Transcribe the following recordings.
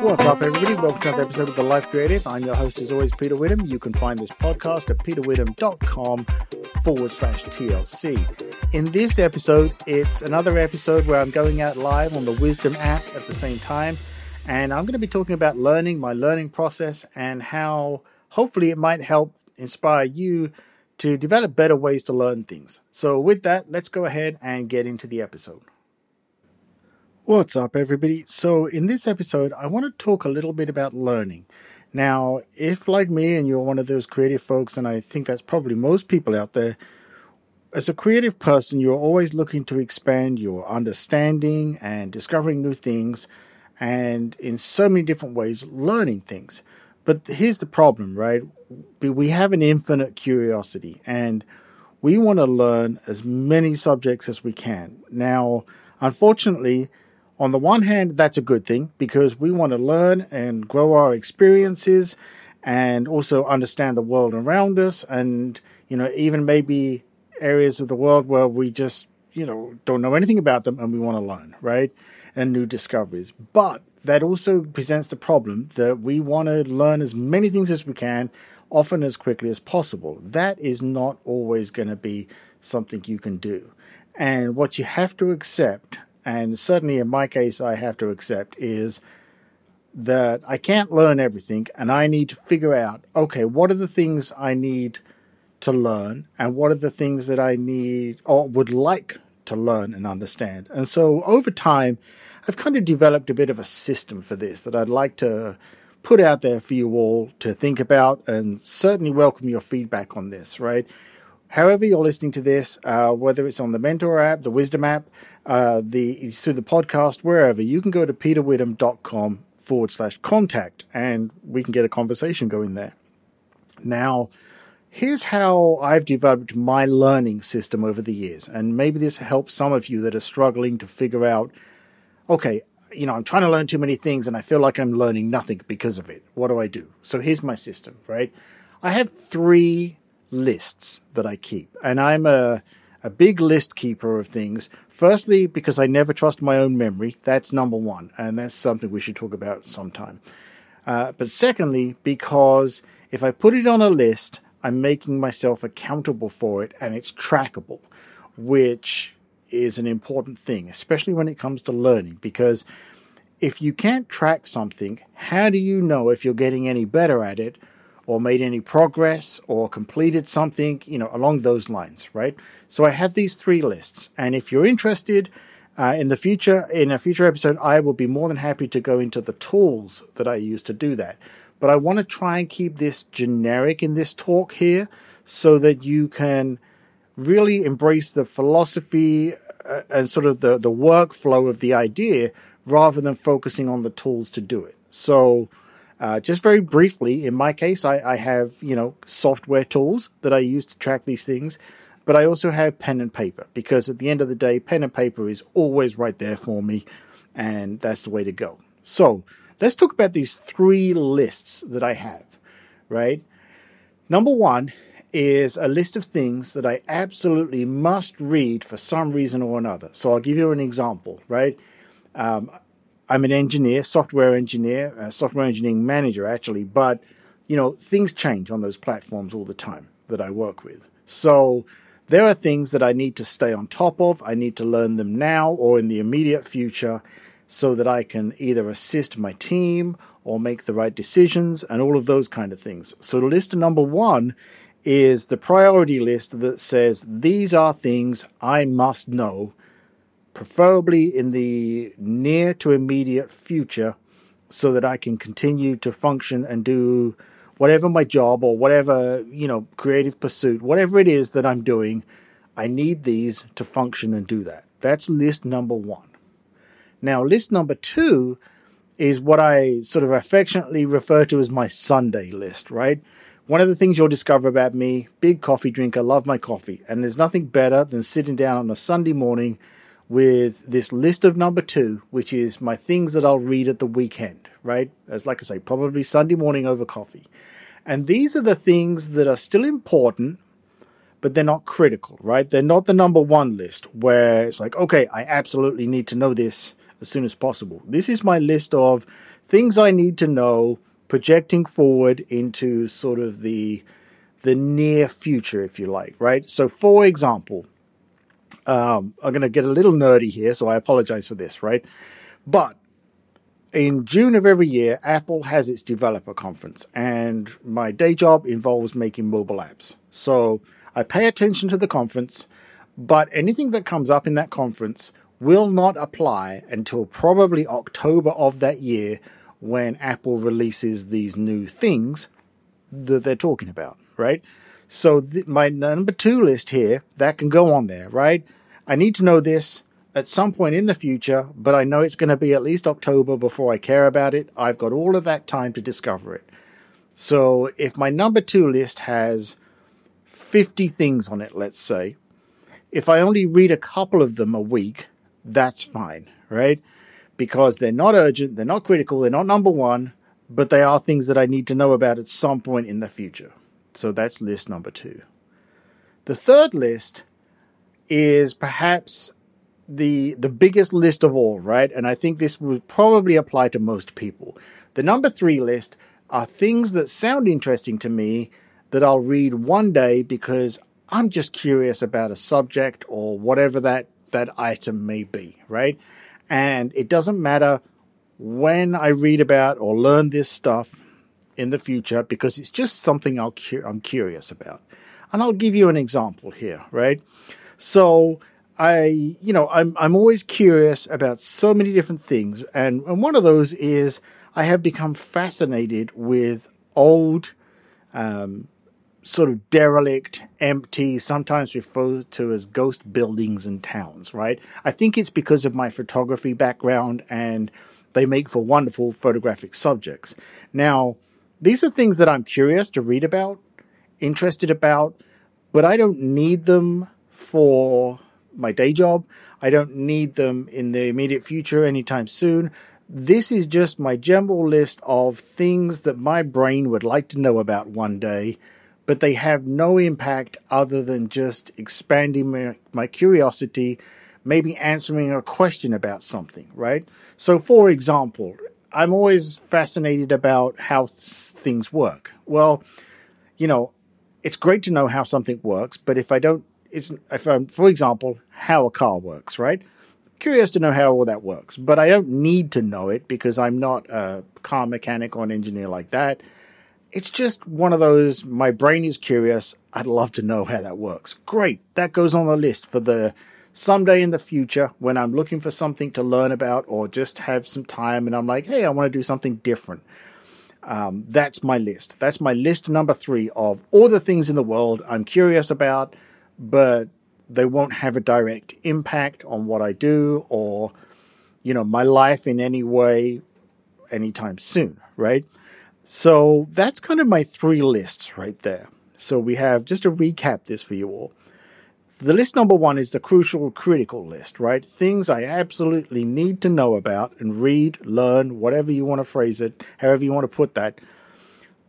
What's up, everybody? Welcome to another episode of The Life Creative. I'm your host, as always, Peter Witham. You can find this podcast at peterwitham.com forward slash TLC. In this episode, it's another episode where I'm going out live on the Wisdom app at the same time. And I'm going to be talking about learning, my learning process, and how hopefully it might help inspire you to develop better ways to learn things. So, with that, let's go ahead and get into the episode. What's up, everybody? So, in this episode, I want to talk a little bit about learning. Now, if like me and you're one of those creative folks, and I think that's probably most people out there, as a creative person, you're always looking to expand your understanding and discovering new things, and in so many different ways, learning things. But here's the problem, right? We have an infinite curiosity, and we want to learn as many subjects as we can. Now, unfortunately, on the one hand, that's a good thing because we want to learn and grow our experiences and also understand the world around us and, you know, even maybe areas of the world where we just, you know, don't know anything about them and we want to learn, right? And new discoveries. But that also presents the problem that we want to learn as many things as we can, often as quickly as possible. That is not always going to be something you can do. And what you have to accept and certainly in my case, I have to accept is that I can't learn everything and I need to figure out okay, what are the things I need to learn and what are the things that I need or would like to learn and understand. And so over time, I've kind of developed a bit of a system for this that I'd like to put out there for you all to think about and certainly welcome your feedback on this, right? However, you're listening to this, uh, whether it's on the Mentor app, the Wisdom app, uh, the through the podcast, wherever, you can go to peterwitham.com forward slash contact and we can get a conversation going there. Now, here's how I've developed my learning system over the years. And maybe this helps some of you that are struggling to figure out okay, you know, I'm trying to learn too many things and I feel like I'm learning nothing because of it. What do I do? So here's my system, right? I have three lists that I keep. And I'm a a big list keeper of things. Firstly, because I never trust my own memory. That's number one. And that's something we should talk about sometime. Uh, but secondly, because if I put it on a list, I'm making myself accountable for it and it's trackable, which is an important thing, especially when it comes to learning. Because if you can't track something, how do you know if you're getting any better at it or made any progress or completed something, you know, along those lines, right? So I have these three lists. And if you're interested, uh, in the future, in a future episode, I will be more than happy to go into the tools that I use to do that. But I want to try and keep this generic in this talk here so that you can really embrace the philosophy uh, and sort of the, the workflow of the idea rather than focusing on the tools to do it. So, uh, just very briefly, in my case, I, I, have you know software tools that I use to track these things, but I also have pen and paper because at the end of the day, pen and paper is always right there for me, and that's the way to go. So let's talk about these three lists that I have. Right, number one is a list of things that I absolutely must read for some reason or another. So I'll give you an example. Right. Um, I'm an engineer, software engineer, uh, software engineering manager actually, but you know, things change on those platforms all the time that I work with. So there are things that I need to stay on top of. I need to learn them now or in the immediate future so that I can either assist my team or make the right decisions and all of those kind of things. So list number 1 is the priority list that says these are things I must know preferably in the near to immediate future, so that I can continue to function and do whatever my job or whatever, you know, creative pursuit, whatever it is that I'm doing, I need these to function and do that. That's list number one. Now, list number two is what I sort of affectionately refer to as my Sunday list, right? One of the things you'll discover about me, big coffee drinker, love my coffee, and there's nothing better than sitting down on a Sunday morning with this list of number two, which is my things that I'll read at the weekend, right? As like I say, probably Sunday morning over coffee. And these are the things that are still important, but they're not critical, right? They're not the number one list where it's like, okay, I absolutely need to know this as soon as possible. This is my list of things I need to know projecting forward into sort of the the near future, if you like, right? So, for example, um, I'm going to get a little nerdy here, so I apologize for this, right? But in June of every year, Apple has its developer conference, and my day job involves making mobile apps. So I pay attention to the conference, but anything that comes up in that conference will not apply until probably October of that year when Apple releases these new things that they're talking about, right? So th- my number two list here, that can go on there, right? I need to know this at some point in the future, but I know it's going to be at least October before I care about it. I've got all of that time to discover it. So if my number two list has 50 things on it, let's say, if I only read a couple of them a week, that's fine, right? Because they're not urgent, they're not critical, they're not number one, but they are things that I need to know about at some point in the future. So that's list number two. The third list is perhaps the the biggest list of all, right? And I think this would probably apply to most people. The number three list are things that sound interesting to me that I'll read one day because I'm just curious about a subject or whatever that that item may be, right? And it doesn't matter when I read about or learn this stuff in the future because it's just something I'll cu- I'm curious about. And I'll give you an example here, right? So I, you know, I'm I'm always curious about so many different things, and and one of those is I have become fascinated with old, um, sort of derelict, empty, sometimes referred to as ghost buildings and towns. Right? I think it's because of my photography background, and they make for wonderful photographic subjects. Now, these are things that I'm curious to read about, interested about, but I don't need them for my day job. I don't need them in the immediate future anytime soon. This is just my general list of things that my brain would like to know about one day, but they have no impact other than just expanding my, my curiosity, maybe answering a question about something, right? So, for example, I'm always fascinated about how things work. Well, you know, it's great to know how something works, but if I don't it's if I'm, for example, how a car works, right? Curious to know how all that works, but I don't need to know it because I'm not a car mechanic or an engineer like that. It's just one of those. My brain is curious. I'd love to know how that works. Great, that goes on the list for the someday in the future when I'm looking for something to learn about or just have some time and I'm like, hey, I want to do something different. Um, that's my list. That's my list number three of all the things in the world I'm curious about but they won't have a direct impact on what I do or, you know, my life in any way anytime soon, right? So that's kind of my three lists right there. So we have just to recap this for you all. The list number one is the crucial critical list, right? Things I absolutely need to know about and read, learn, whatever you want to phrase it, however you want to put that,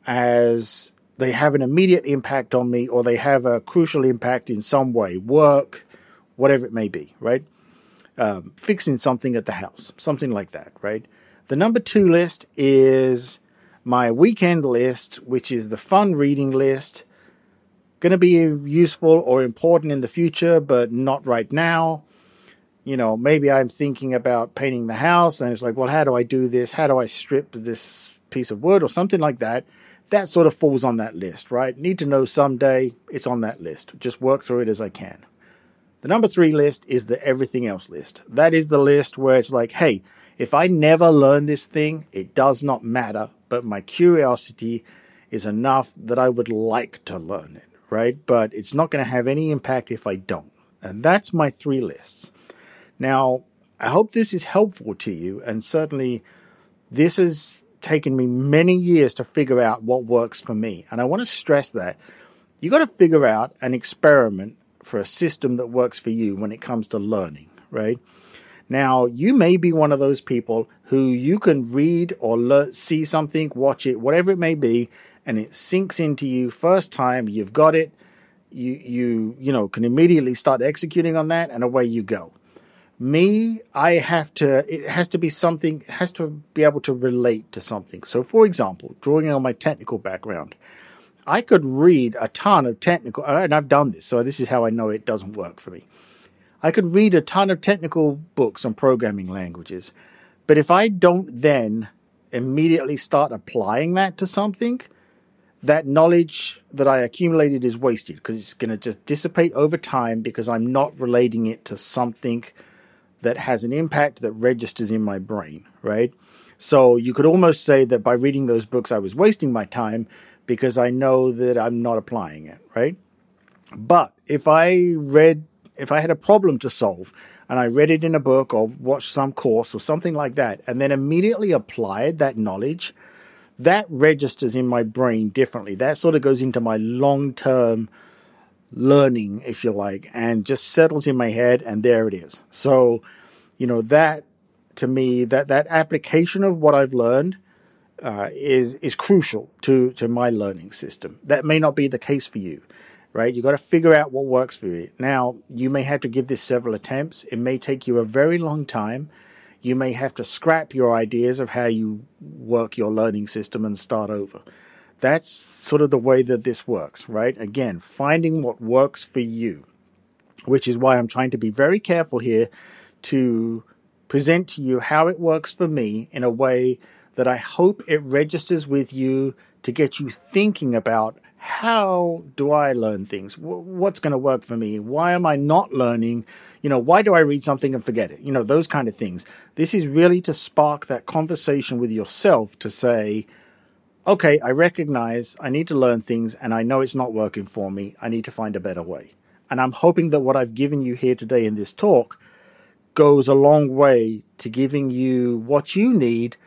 as they have an immediate impact on me or they have a crucial impact in some way work whatever it may be right? Um, fixing something at the house something like that right? The number two list is my weekend list which is the fun reading list. Going to be useful or important in the future but not right now. You know maybe i'm thinking about painting the house and it's like well how do i do this? How do i strip this piece of wood or something like that that sort of falls on that list, right? Need to know someday, it's on that list. Just work through it as I can. The number three list is the everything else list. That is the list where it's like, hey, if I never learn this thing, it does not matter, but my curiosity is enough that I would like to learn it, right? But it's not going to have any impact if I don't. And that's my three lists. Now, I hope this is helpful to you, and certainly this is taken me many years to figure out what works for me. And I want to stress that you got to figure out an experiment for a system that works for you when it comes to learning, right? Now, you may be one of those people who you can read or learn, see something, watch it, whatever it may be, and it sinks into you first time, you've got it, you you you know can immediately start executing on that and away you go. Me, I have to, it has to be something, it has to be able to relate to something. So, for example, drawing on my technical background, I could read a ton of technical, uh, and I've done this, so this is how I know it doesn't work for me. I could read a ton of technical books on programming languages, but if I don't then immediately start applying that to something, that knowledge that I accumulated is wasted because it's going to just dissipate over time because I'm not relating it to something that has an impact that registers in my brain, right? So you could almost say that by reading those books, I was wasting my time because I know that I'm not applying it, right? But if I read, if I had a problem to solve and I read it in a book or watched some course or something like that, and then immediately applied that knowledge, that registers in my brain differently. That sort of goes into my long term learning, if you like, and just settles in my head, and there it is. So, you know, that to me, that that application of what I've learned uh, is is crucial to to my learning system. That may not be the case for you, right? You got to figure out what works for you. Now, you may have to give this several attempts. It may take you a very long time you may have to scrap your ideas of how you work your learning system and start over. That's sort of the way that this works, right? Again, finding what works for you, which is why I'm trying to be very careful here to present to you how it works for me in a way that I hope it registers with you to get you thinking about how do I learn things? What's going to work for me? Why am I not learning? You know, why do I read something and forget it? You know, those kind of things. This is really to spark that conversation with yourself to say, okay, I recognize I need to learn things and I know it's not working for me. I need to find a better way. And I'm hoping that what I've given you here today in this talk goes a long way to giving you what you need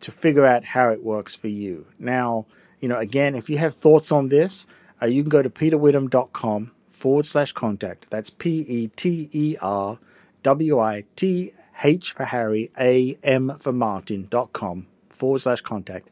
to figure out how it works for you. Now, you know, again, if you have thoughts on this, uh, you can go to peterwitham.com forward slash contact. That's P E T E R W I T H for Harry, A M for Martin dot com forward slash contact.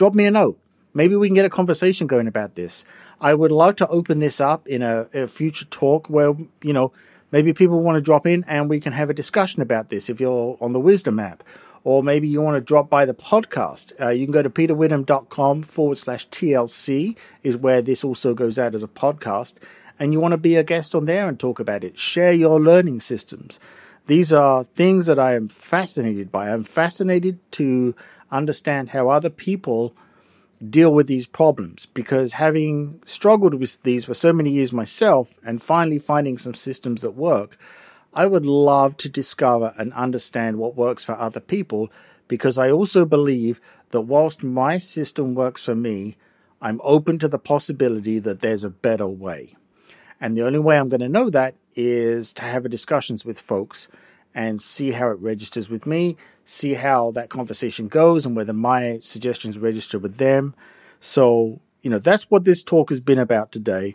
Drop me a note. Maybe we can get a conversation going about this. I would love to open this up in a, a future talk where, you know, maybe people want to drop in and we can have a discussion about this if you're on the Wisdom app. Or maybe you want to drop by the podcast. Uh, you can go to peterwitham.com forward slash TLC, is where this also goes out as a podcast and you want to be a guest on there and talk about it. Share your learning systems. These are things that I am fascinated by. I'm fascinated to understand how other people deal with these problems because having struggled with these for so many years myself and finally finding some systems that work, I would love to discover and understand what works for other people because I also believe that whilst my system works for me, I'm open to the possibility that there's a better way. And the only way I'm going to know that is to have discussions with folks and see how it registers with me, see how that conversation goes and whether my suggestions register with them. So, you know, that's what this talk has been about today.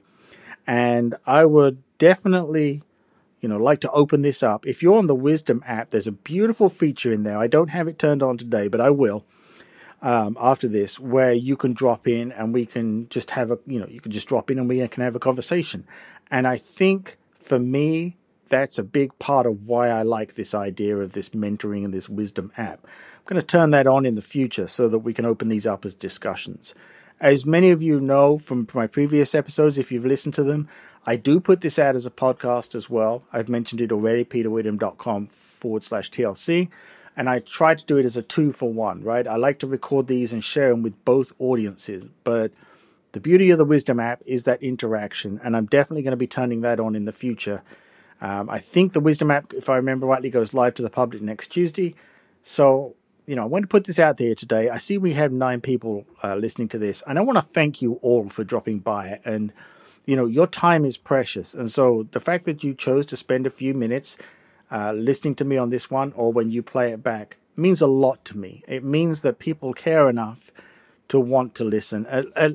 And I would definitely, you know, like to open this up. If you're on the Wisdom app, there's a beautiful feature in there. I don't have it turned on today, but I will um, after this where you can drop in and we can just have a, you know, you can just drop in and we can have a conversation. And I think for me, that's a big part of why I like this idea of this mentoring and this wisdom app. I'm going to turn that on in the future so that we can open these up as discussions. As many of you know from my previous episodes, if you've listened to them, I do put this out as a podcast as well. I've mentioned it already, peterwitham.com forward slash TLC. And I try to do it as a two for one, right? I like to record these and share them with both audiences. But the beauty of the Wisdom app is that interaction, and I'm definitely going to be turning that on in the future. Um, I think the Wisdom app, if I remember rightly, goes live to the public next Tuesday. So, you know, I want to put this out there today. I see we have nine people uh, listening to this, and I want to thank you all for dropping by. And, you know, your time is precious. And so the fact that you chose to spend a few minutes uh, listening to me on this one or when you play it back means a lot to me. It means that people care enough to want to listen,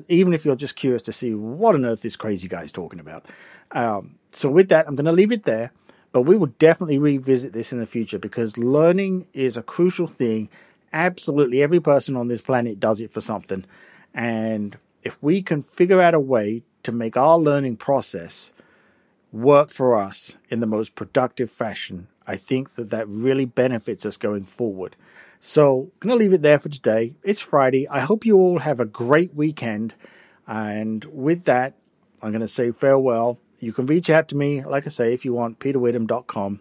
even if you're just curious to see what on earth this crazy guy is talking about. Um, so, with that, I'm going to leave it there, but we will definitely revisit this in the future because learning is a crucial thing. Absolutely every person on this planet does it for something. And if we can figure out a way to make our learning process work for us in the most productive fashion, I think that that really benefits us going forward. So, going to leave it there for today. It's Friday. I hope you all have a great weekend. And with that, I'm going to say farewell. You can reach out to me, like I say, if you want, peterwitham.com.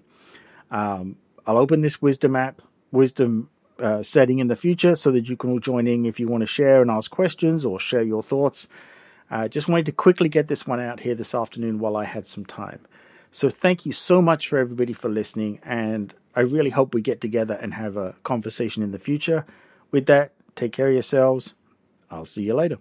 Um, I'll open this wisdom app, wisdom uh, setting in the future so that you can all join in if you want to share and ask questions or share your thoughts. I uh, just wanted to quickly get this one out here this afternoon while I had some time. So thank you so much for everybody for listening, and I really hope we get together and have a conversation in the future. With that, take care of yourselves. I'll see you later.